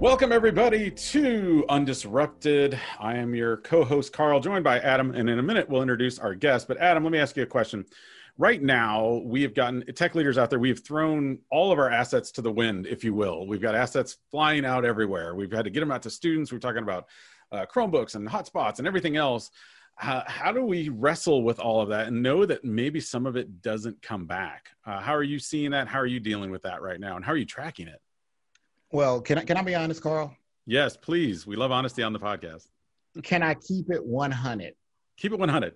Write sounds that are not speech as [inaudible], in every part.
Welcome, everybody, to Undisrupted. I am your co host, Carl, joined by Adam. And in a minute, we'll introduce our guest. But, Adam, let me ask you a question. Right now, we have gotten tech leaders out there. We've thrown all of our assets to the wind, if you will. We've got assets flying out everywhere. We've had to get them out to students. We're talking about uh, Chromebooks and hotspots and everything else. Uh, how do we wrestle with all of that and know that maybe some of it doesn't come back? Uh, how are you seeing that? How are you dealing with that right now? And how are you tracking it? Well, can I can I be honest, Carl? Yes, please. We love honesty on the podcast. Can I keep it 100? Keep it 100.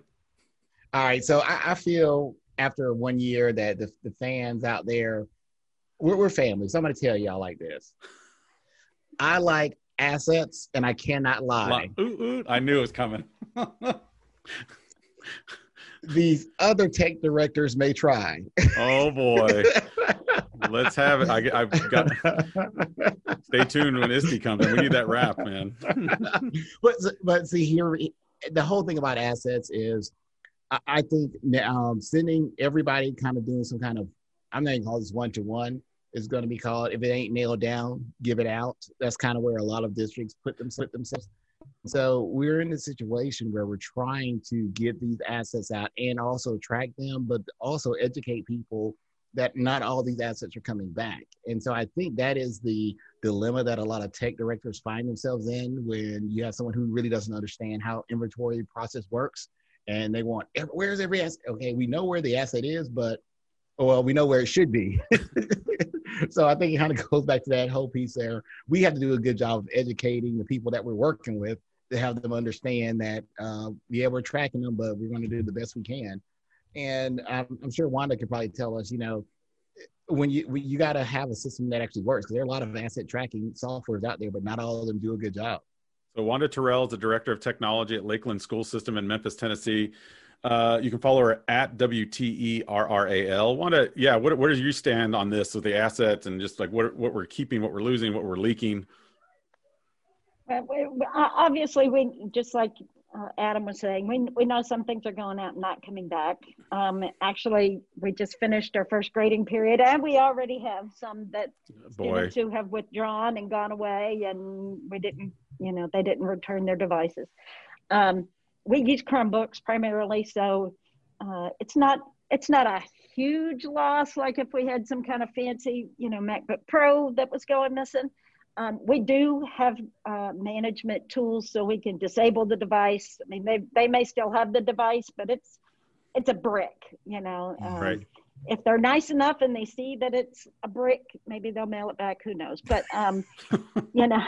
All right. So I, I feel after one year that the, the fans out there, we're, we're family. So I'm going to tell y'all like this. I like assets, and I cannot lie. Ooh, ooh, I knew it was coming. [laughs] These other tech directors may try. Oh boy. [laughs] Let's have it. I, have got. [laughs] Stay tuned when ISTE comes. We need that rap, man. [laughs] but but see here, the whole thing about assets is, I, I think um, sending everybody kind of doing some kind of, I'm not even call this one to one is going to be called. If it ain't nailed down, give it out. That's kind of where a lot of districts put them put themselves. So we're in a situation where we're trying to get these assets out and also track them, but also educate people that not all these assets are coming back. And so I think that is the dilemma that a lot of tech directors find themselves in when you have someone who really doesn't understand how inventory process works and they want where's every asset? Okay, we know where the asset is, but well, we know where it should be. [laughs] so I think it kind of goes back to that whole piece there. We have to do a good job of educating the people that we're working with to have them understand that uh, yeah, we're tracking them, but we're going to do the best we can and I'm, I'm sure Wanda could probably tell us, you know, when you when you got to have a system that actually works. Because there are a lot of asset tracking softwares out there, but not all of them do a good job. So Wanda Terrell is the director of technology at Lakeland School System in Memphis, Tennessee. Uh, you can follow her at WTERRELL. Wanda, yeah, what, where do you stand on this with the assets and just like what, what we're keeping, what we're losing, what we're leaking? obviously, we just like uh, Adam was saying, we, we know some things are going out and not coming back. Um, actually, we just finished our first grading period, and we already have some that Boy. students who have withdrawn and gone away, and we didn't, you know, they didn't return their devices. Um, we use Chromebooks primarily, so uh, it's not it's not a huge loss like if we had some kind of fancy, you know, MacBook Pro that was going missing. Um, we do have uh, management tools so we can disable the device. I mean, they, they may still have the device, but it's it's a brick, you know. Um, right. If they're nice enough and they see that it's a brick, maybe they'll mail it back. Who knows? But um, [laughs] you know,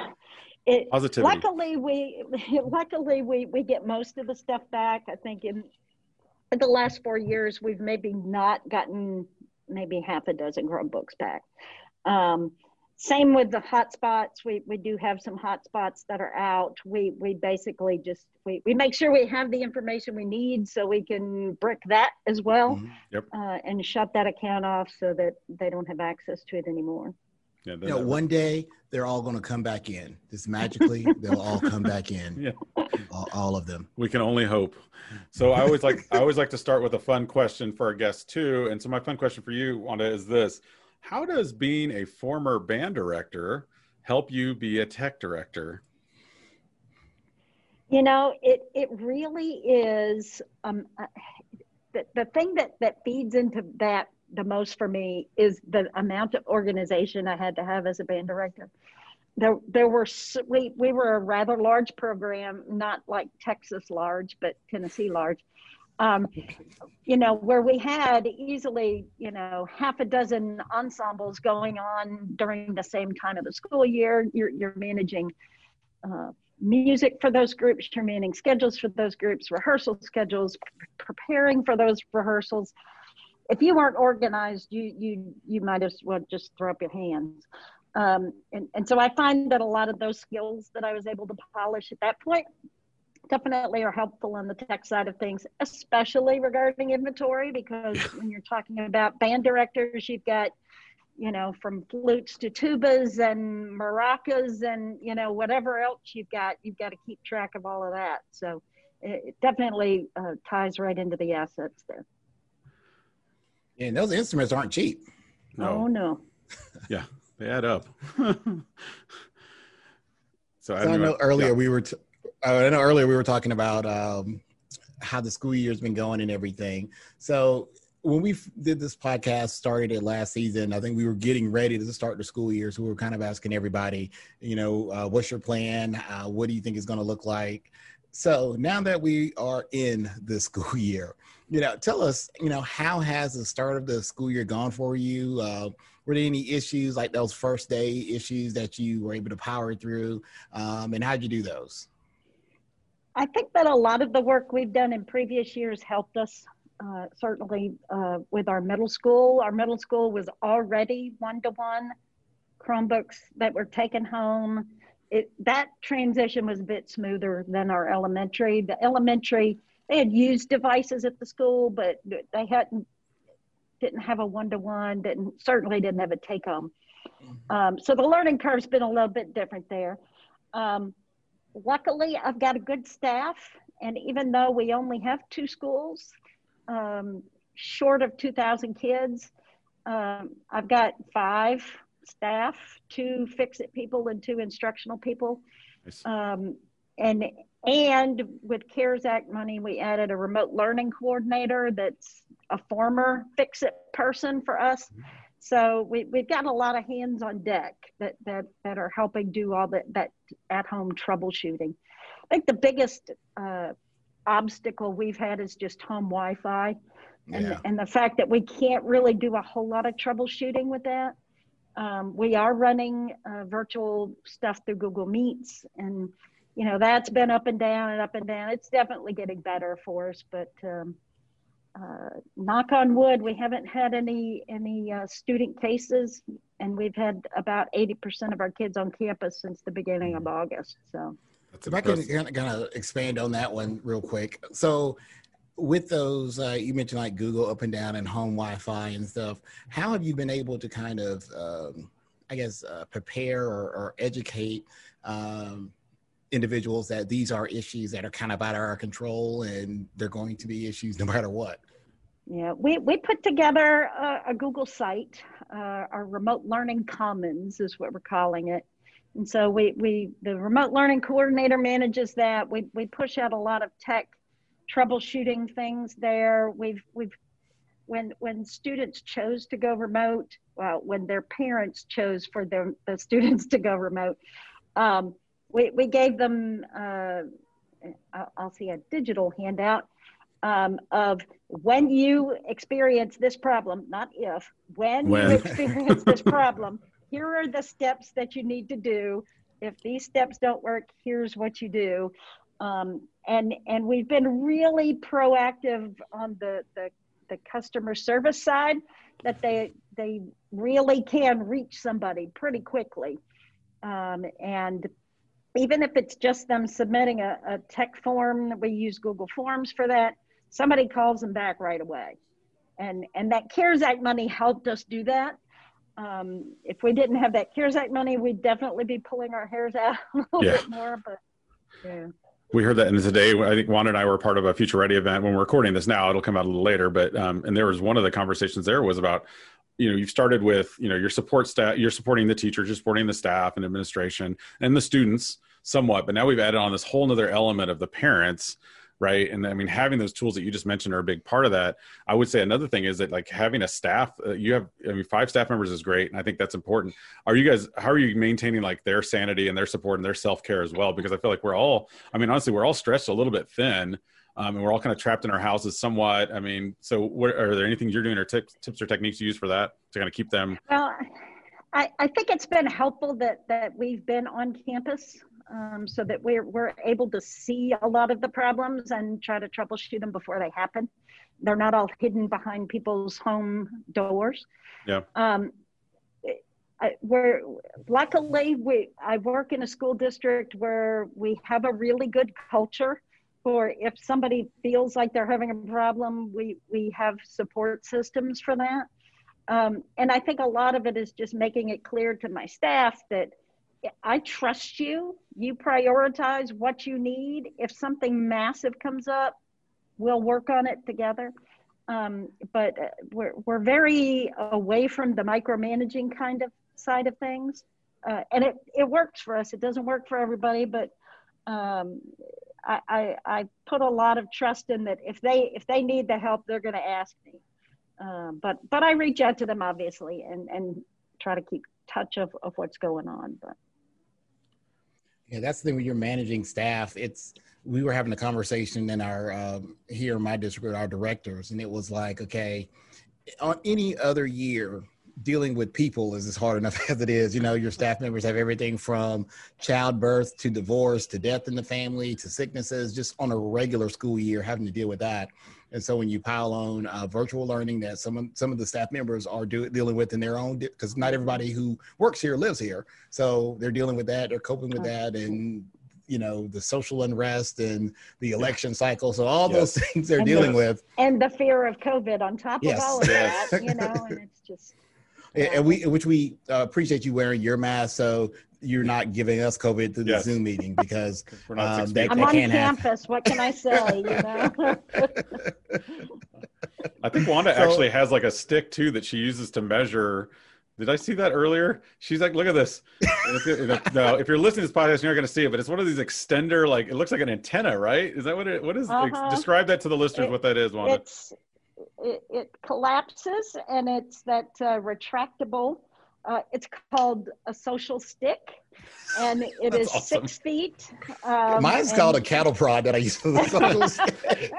it. Positivity. Luckily, we [laughs] luckily we we get most of the stuff back. I think in, in the last four years, we've maybe not gotten maybe half a dozen Chromebooks back. Um, same with the hotspots. We, we do have some hotspots that are out. We, we basically just, we, we make sure we have the information we need so we can brick that as well mm-hmm. yep. uh, and shut that account off so that they don't have access to it anymore. Yeah, you know, one day they're all going to come back in. Just magically, [laughs] they'll all come back in. [laughs] Yeah. All, all, of them. We can only hope. So I always like I always like to start with a fun question for our guests too. And so my fun question for you, Wanda, is this: how does being a former band director help you be a tech director? You know, it it really is. Um, uh, the, the thing that that feeds into that the most for me is the amount of organization I had to have as a band director. There, there were we we were a rather large program, not like Texas large, but Tennessee large, um, you know, where we had easily, you know, half a dozen ensembles going on during the same time of the school year. You're, you're managing uh, music for those groups, you're managing schedules for those groups, rehearsal schedules, preparing for those rehearsals. If you weren't organized, you you you might as well just throw up your hands. Um, and, and so I find that a lot of those skills that I was able to polish at that point definitely are helpful on the tech side of things, especially regarding inventory, because when you're talking about band directors, you've got, you know, from flutes to tubas and maracas and, you know, whatever else you've got, you've got to keep track of all of that. So it definitely uh, ties right into the assets there. And those instruments aren't cheap. No. Oh, no. [laughs] yeah, they add up. So, [laughs] so I know earlier yeah. we were, t- I know earlier we were talking about um, how the school year's been going and everything. So when we did this podcast, started it last season, I think we were getting ready to start the school year. So we were kind of asking everybody, you know, uh, what's your plan? Uh, what do you think is going to look like? So now that we are in the [laughs] school year, you know, tell us, you know, how has the start of the school year gone for you? Uh, were there any issues like those first day issues that you were able to power through? Um, and how'd you do those? I think that a lot of the work we've done in previous years helped us uh, certainly uh, with our middle school. Our middle school was already one to one Chromebooks that were taken home. It, that transition was a bit smoother than our elementary. The elementary, they had used devices at the school, but they hadn't didn't have a one to one. Didn't certainly didn't have a take home. Mm-hmm. Um, so the learning curve's been a little bit different there. Um, luckily, I've got a good staff, and even though we only have two schools, um, short of 2,000 kids. Um, I've got five staff, two fix-it people and two instructional people. Nice. Um, and and with CARES Act money, we added a remote learning coordinator that's a former fix-it person for us. So we, we've got a lot of hands on deck that, that, that are helping do all that, that at-home troubleshooting. I think the biggest uh, obstacle we've had is just home Wi-Fi, and yeah. and the fact that we can't really do a whole lot of troubleshooting with that. Um, we are running uh, virtual stuff through Google Meets, and you know that's been up and down and up and down. It's definitely getting better for us, but um, uh, knock on wood, we haven't had any any uh, student cases, and we've had about eighty percent of our kids on campus since the beginning of mm. August. So that's if impressive. I can kind of expand on that one real quick. So, with those, uh, you mentioned like Google up and down and home Wi-Fi and stuff. How have you been able to kind of, um, I guess, uh, prepare or, or educate um, individuals that these are issues that are kind of out of our control and they're going to be issues no matter what? Yeah, we, we put together a, a Google site, uh, our Remote Learning Commons is what we're calling it. And so we, we the remote learning coordinator manages that. We, we push out a lot of tech troubleshooting things there. We've we've when when students chose to go remote, well, when their parents chose for their the students to go remote, um, we we gave them uh, I'll see a digital handout um, of when you experience this problem, not if, when, when. you experience this [laughs] problem, here are the steps that you need to do. If these steps don't work, here's what you do. Um, and and we've been really proactive on the, the the customer service side that they they really can reach somebody pretty quickly. Um, and even if it's just them submitting a, a tech form, we use Google Forms for that. Somebody calls them back right away, and and that CARES Act money helped us do that um, if we didn't have that CARES Act money, we'd definitely be pulling our hairs out [laughs] a little yeah. bit more. But yeah. We heard that, and today I think Juan and I were part of a Future Ready event. When we're recording this now, it'll come out a little later. But um, and there was one of the conversations there was about, you know, you've started with you know your support staff, you're supporting the teachers, you're supporting the staff and administration and the students somewhat. But now we've added on this whole other element of the parents right? And i mean having those tools that you just mentioned are a big part of that. I would say another thing is that like having a staff uh, you have i mean five staff members is great and i think that's important. Are you guys how are you maintaining like their sanity and their support and their self-care as well? Because i feel like we're all i mean honestly we're all stretched a little bit thin um, and we're all kind of trapped in our houses somewhat. I mean so what are there anything you're doing or tips, tips or techniques you use for that to kind of keep them? Well I, I think it's been helpful that that we've been on campus um, so that we're, we're able to see a lot of the problems and try to troubleshoot them before they happen. They're not all hidden behind people's home doors. Yeah. Um, I, we're luckily we I work in a school district where we have a really good culture for if somebody feels like they're having a problem, we we have support systems for that. Um, and I think a lot of it is just making it clear to my staff that I trust you. You prioritize what you need. If something massive comes up, we'll work on it together. Um, but uh, we're, we're very away from the micromanaging kind of side of things. uh, and it, it works for us. It doesn't work for everybody, but um, I, I, I, put a lot of trust in that if they if they need the help, they're going to ask me. Uh, but but I reach out to them obviously and and try to keep touch of, of what's going on. But yeah, that's the thing when you're managing staff. It's we were having a conversation in our um, here in my district our directors, and it was like, okay, on any other year, dealing with people is as hard [laughs] enough as it is. You know, your staff members have everything from childbirth to divorce to death in the family to sicknesses, just on a regular school year, having to deal with that. And so when you pile on uh, virtual learning that some of, some of the staff members are do, dealing with in their own, because not everybody who works here lives here, so they're dealing with that, they're coping with that, and you know the social unrest and the election cycle. So all yes. those things they're and dealing the, with. and the fear of covid on top yes. of all of that you know and it's just [laughs] and we which we uh, appreciate you wearing your mask. So you're not giving us COVID through the yes. Zoom meeting because [laughs] we're not um, that, I'm that on campus. Happen. What can I say? You [laughs] know. I think Wanda so, actually has like a stick too that she uses to measure. Did I see that earlier? She's like, look at this. no, if you're listening to this podcast, you're not going to see it, but it's one of these extender, like it looks like an antenna, right? Is that what it? What is? Uh-huh. Describe that to the listeners. It, what that is, Wanda. It's it, it collapses and it's that uh, retractable uh, it's called a social stick, and it is awesome. six feet. Um, Mine's and... called a cattle prod that I use for the [laughs] social stick.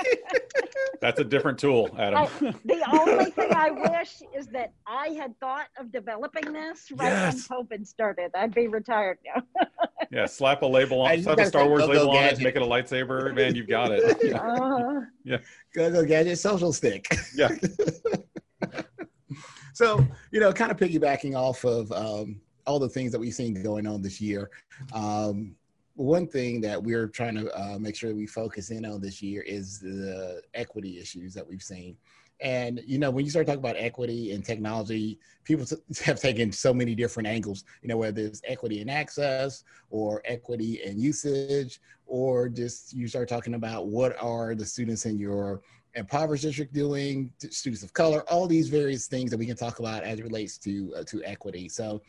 That's a different tool, Adam. I, the only thing I [laughs] wish is that I had thought of developing this right yes. when COVID started. I'd be retired now. [laughs] yeah, slap a label on, it. slap a Star Wars label on it, make it a lightsaber. Man, you've got it. Yeah. Uh-huh. yeah. Go go gadget social stick. Yeah. So you know, kind of piggybacking off of um, all the things that we've seen going on this year. Um, one thing that we're trying to uh, make sure we focus in on this year is the equity issues that we've seen. And you know, when you start talking about equity and technology, people [laughs] have taken so many different angles. You know, whether it's equity in access or equity in usage, or just you start talking about what are the students in your impoverished district doing, students of color, all these various things that we can talk about as it relates to uh, to equity. So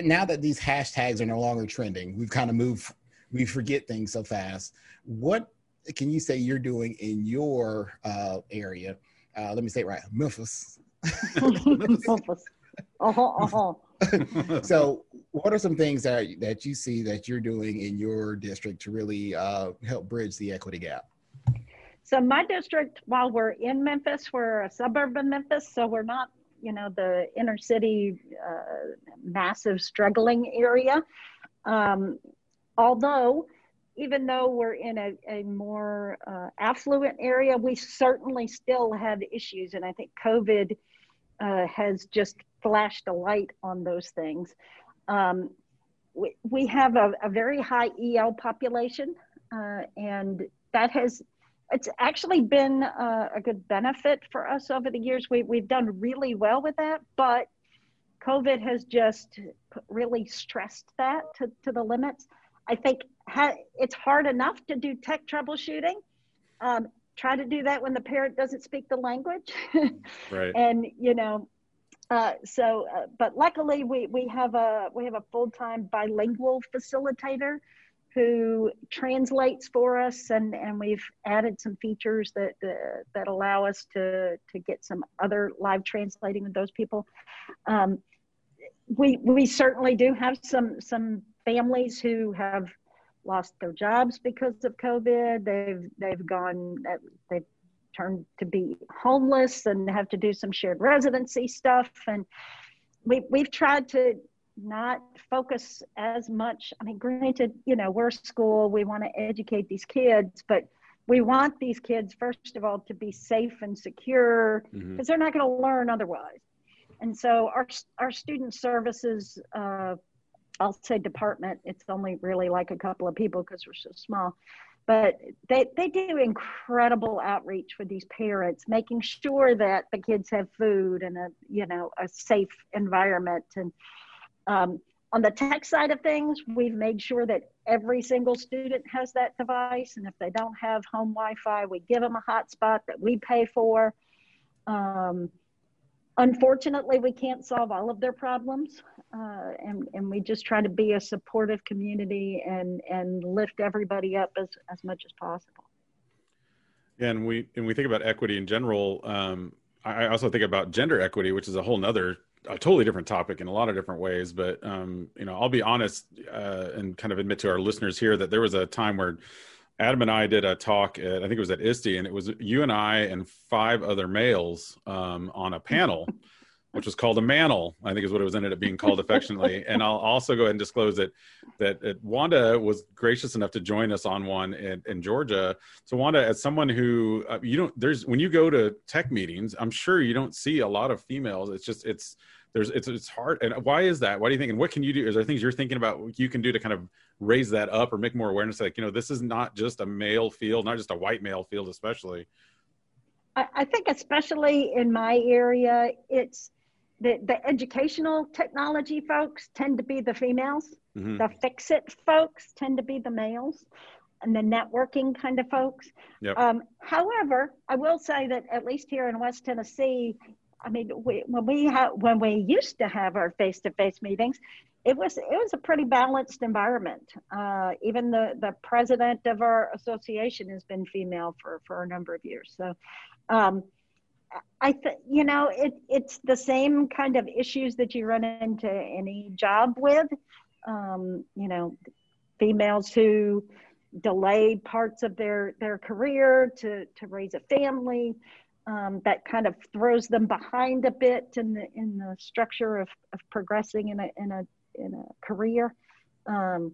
now that these hashtags are no longer trending, we've kind of moved. We forget things so fast. What can you say you're doing in your uh, area? Uh, let me say it right, Memphis. [laughs] Memphis. Uh-huh, uh-huh. [laughs] so, what are some things that that you see that you're doing in your district to really uh, help bridge the equity gap? So my district, while we're in Memphis, we're a suburb of Memphis, so we're not, you know, the inner city, uh, massive struggling area. Um, although, even though we're in a, a more uh, affluent area, we certainly still have issues, and I think COVID uh, has just flashed a light on those things. Um, we, we have a, a very high EL population, uh, and that has it's actually been a, a, good benefit for us over the years. We, we've done really well with that, but COVID has just really stressed that to, to the limits. I think ha- it's hard enough to do tech troubleshooting. Um, try to do that when the parent doesn't speak the language. [laughs] right. And, you know, uh, so, uh, but luckily we, we have a, we have a full-time bilingual facilitator who translates for us and, and we've added some features that uh, that allow us to to get some other live translating with those people. Um, we we certainly do have some some families who have lost their jobs because of covid. They've they've gone they've turned to be homeless and have to do some shared residency stuff. And we, we've tried to not focus as much. I mean, granted, you know, we're school, we want to educate these kids, but we want these kids, first of all, to be safe and secure because mm-hmm. they're not going to learn otherwise. And so our, our student services, uh, I'll say department, it's only really like a couple of people because we're so small, but they, they do incredible outreach for these parents, making sure that the kids have food and a, you know, a safe environment. And, um, on the tech side of things, we've made sure that every single student has that device. And if they don't have home Wi Fi, we give them a hotspot that we pay for. Um, unfortunately, we can't solve all of their problems, uh, and and we just try to be a supportive community and and lift everybody up as as much as possible. And we and we think about equity in general. Um, I also think about gender equity, which is a whole nother a totally different topic in a lot of different ways. But um, you know, I'll be honest uh, and kind of admit to our listeners here that there was a time where Adam and I did a talk at I think it was at ISTE, and it was you and I and five other males um, on a panel. [laughs] which was called a mantle, I think is what it was ended up being called affectionately. [laughs] and I'll also go ahead and disclose that that, Wanda was gracious enough to join us on one in, in Georgia. So Wanda, as someone who uh, you don't, there's when you go to tech meetings, I'm sure you don't see a lot of females. It's just it's there's it's it's hard. And why is that? Why do you think? And what can you do? Is there things you're thinking about you can do to kind of raise that up or make more awareness? Like you know, this is not just a male field, not just a white male field, especially. I, I think especially in my area, it's the, the educational technology folks tend to be the females. Mm-hmm. The fix it folks tend to be the males and the networking kind of folks. Yep. Um, however, I will say that at least here in West Tennessee, I mean, we, when we have when we used to have our face-to-face meetings, it was it was a pretty balanced environment. Uh, even the the president of our association has been female for for a number of years. So, um, I think you know it, it's the same kind of issues that you run into any job with. Um, you know, females who delay parts of their their career to to raise a family. Um, that kind of throws them behind a bit in the in the structure of, of progressing in a in a in a career. Um,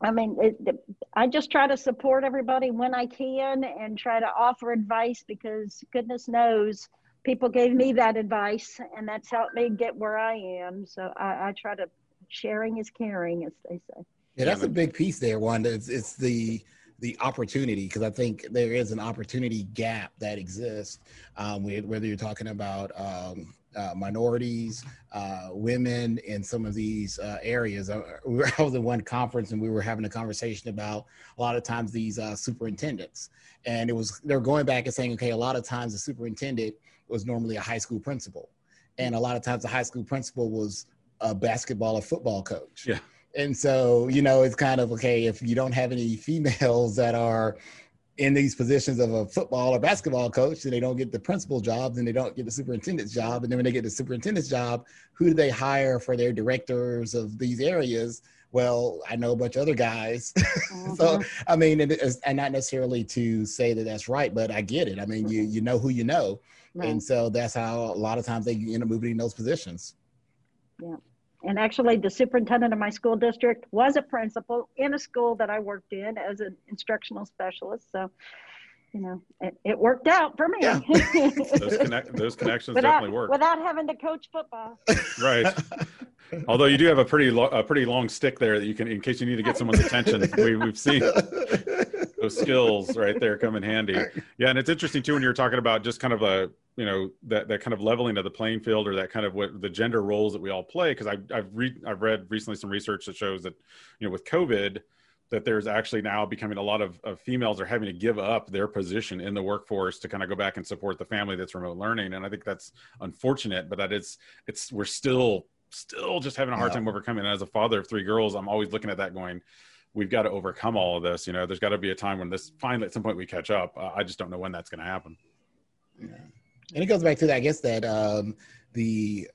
I mean, it, it, I just try to support everybody when I can and try to offer advice because goodness knows people gave me that advice and that's helped me get where I am. So I, I try to sharing is caring, as they say. Yeah, that's a big piece there, Wanda. It's, it's the the opportunity because I think there is an opportunity gap that exists. Um, whether you're talking about um, uh, minorities, uh, women in some of these uh, areas. Uh, [laughs] I was in one conference and we were having a conversation about a lot of times these uh, superintendents, and it was they're going back and saying, okay, a lot of times the superintendent was normally a high school principal, and a lot of times the high school principal was a basketball or football coach. Yeah. And so, you know, it's kind of okay if you don't have any females that are in these positions of a football or basketball coach and they don't get the principal job, then they don't get the superintendent's job. And then when they get the superintendent's job, who do they hire for their directors of these areas? Well, I know a bunch of other guys. [laughs] Mm-hmm. so, I mean, and not necessarily to say that that's right, but I get it. I mean, you, you know who you know. Right. And so that's how a lot of times they end up moving in those positions. Yeah. And actually, the superintendent of my school district was a principal in a school that I worked in as an instructional specialist. So, you know, it, it worked out for me. Yeah. [laughs] those, connect, those connections without, definitely work. Without having to coach football. [laughs] right. Although you do have a pretty lo- a pretty long stick there that you can, in case you need to get someone's attention. [laughs] We, we've seen those skills right there come in handy. Yeah, and it's interesting too when you're talking about just kind of a you know that that kind of leveling of the playing field or that kind of what the gender roles that we all play because I've I've, re- I've read recently some research that shows that you know with COVID that there's actually now becoming a lot of, of females are having to give up their position in the workforce to kind of go back and support the family that's remote learning. And I think that's unfortunate but that is it's we're still still just having a hard yeah. time overcoming. And as a father of three girls I'm always looking at that going we've got to overcome all of this you know? There's got to be a time when this finally at some point we catch up. Uh, I just don't know when that's going to happen. Yeah and it goes back to that. I guess that um, the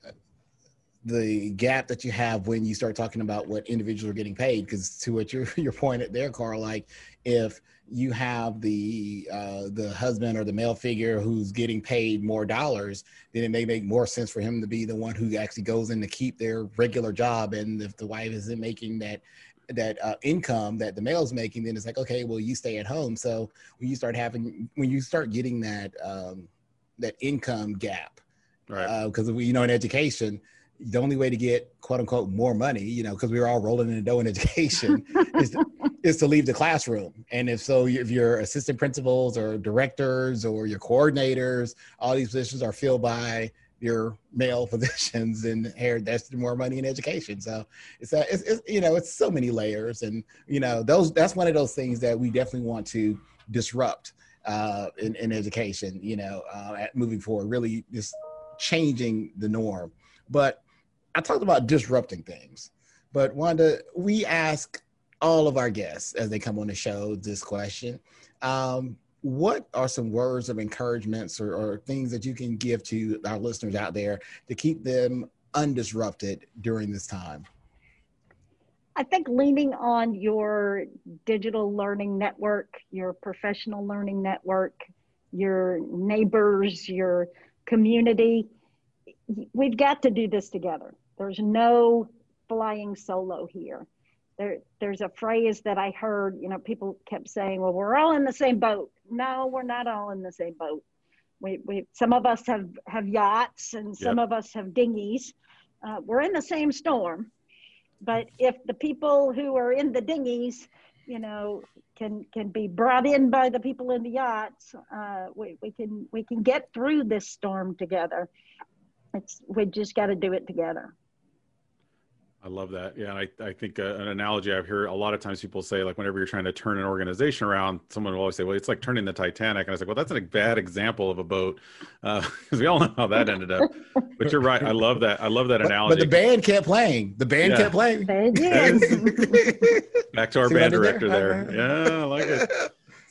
the gap that you have when you start talking about what individuals are getting paid because to what your [laughs] your point at there carl like if you have the uh, the husband or the male figure who's getting paid more dollars then it may make more sense for him to be the one who actually goes in to keep their regular job and if the wife isn't making that that uh, income that the male's making then it's like okay well you stay at home so when you start having when you start getting that um, that income gap. Right. Because uh, you know, in education, the only way to get quote unquote more money, you know, because we are all rolling in the dough in education, [laughs] is, to, is to leave the classroom. And if so, if your assistant principals or directors or your coordinators, all these positions are filled by your male [laughs] physicians and here that's more money in education so it's, a, it's, it's you know it's so many layers and you know those that's one of those things that we definitely want to disrupt uh, in, in education, you know, uh, moving forward, really just changing the norm. But I talked about disrupting things. But Wanda, we ask all of our guests as they come on the show this question. Um, what are some words of encouragements or, or, things that you can give to our listeners out there to keep them undisrupted during this time? I think leaning on your digital learning network, your professional learning network, your neighbors, your community, we've got to do this together. There's no flying solo here. There, there's a phrase that I heard, you know, people kept saying, well, we're all in the same boat. No, we're not all in the same boat. We, we, some of us have, have yachts and some yep. of us have dinghies. Uh, we're in the same storm. But if the people who are in the dinghies, you know, can can be brought in by the people in the yachts, uh, we, we can we can get through this storm together. It's we just got to do it together. I love that. Yeah, I, I think uh, an analogy I've heard a lot of times people say, like, whenever you're trying to turn an organization around, someone will always say, well, it's like turning the Titanic. And I was like, well, that's a bad example of a boat because uh, [laughs] we all know how that ended up. But you're right. I love that. I love that but, analogy. But the band kept playing. The band yeah. kept playing. [laughs] Back to our See band director there. there. Yeah, I like it.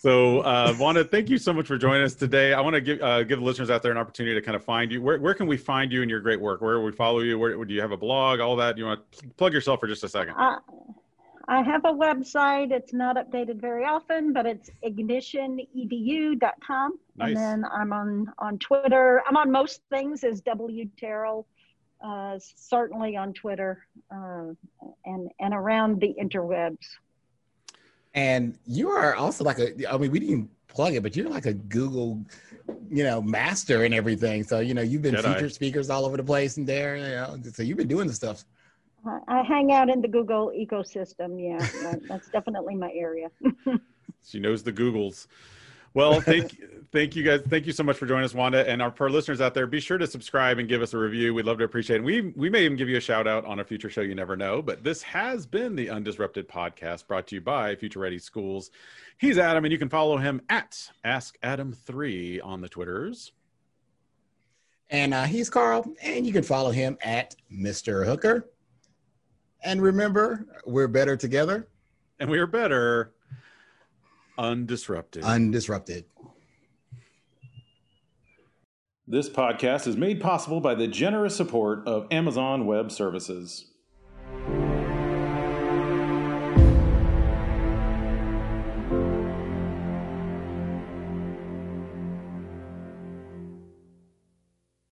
So, uh, Wanda, thank you so much for joining us today. I want to give uh, give the listeners out there an opportunity to kind of find you. Where, where can we find you and your great work? Where we follow you? Where do you have a blog? All that. You want to plug yourself for just a second? Uh, I have a website. It's not updated very often, but it's ignitionedu.com. Nice. And then I'm on on Twitter. I'm on most things as W Terrell. Uh, certainly on Twitter uh, and and around the interwebs. And you are also like a, I mean, we didn't plug it, but you're like a Google, you know, master and everything. So, you know, you've been Jedi. featured speakers all over the place and there, you know, so you've been doing the stuff. I hang out in the Google ecosystem. Yeah, that's definitely my area. [laughs] she knows the Googles. Well, thank thank you guys. Thank you so much for joining us, Wanda. And our for our listeners out there, be sure to subscribe and give us a review. We'd love to appreciate it. We we may even give you a shout out on a future show. You never know. But this has been the Undisrupted podcast brought to you by Future Ready Schools. He's Adam, and you can follow him at Ask Adam Three on the Twitters. And uh, he's Carl, and you can follow him at Mr. Hooker. And remember, we're better together. And we are better Undisrupted. Undisrupted. This podcast is made possible by the generous support of Amazon Web Services.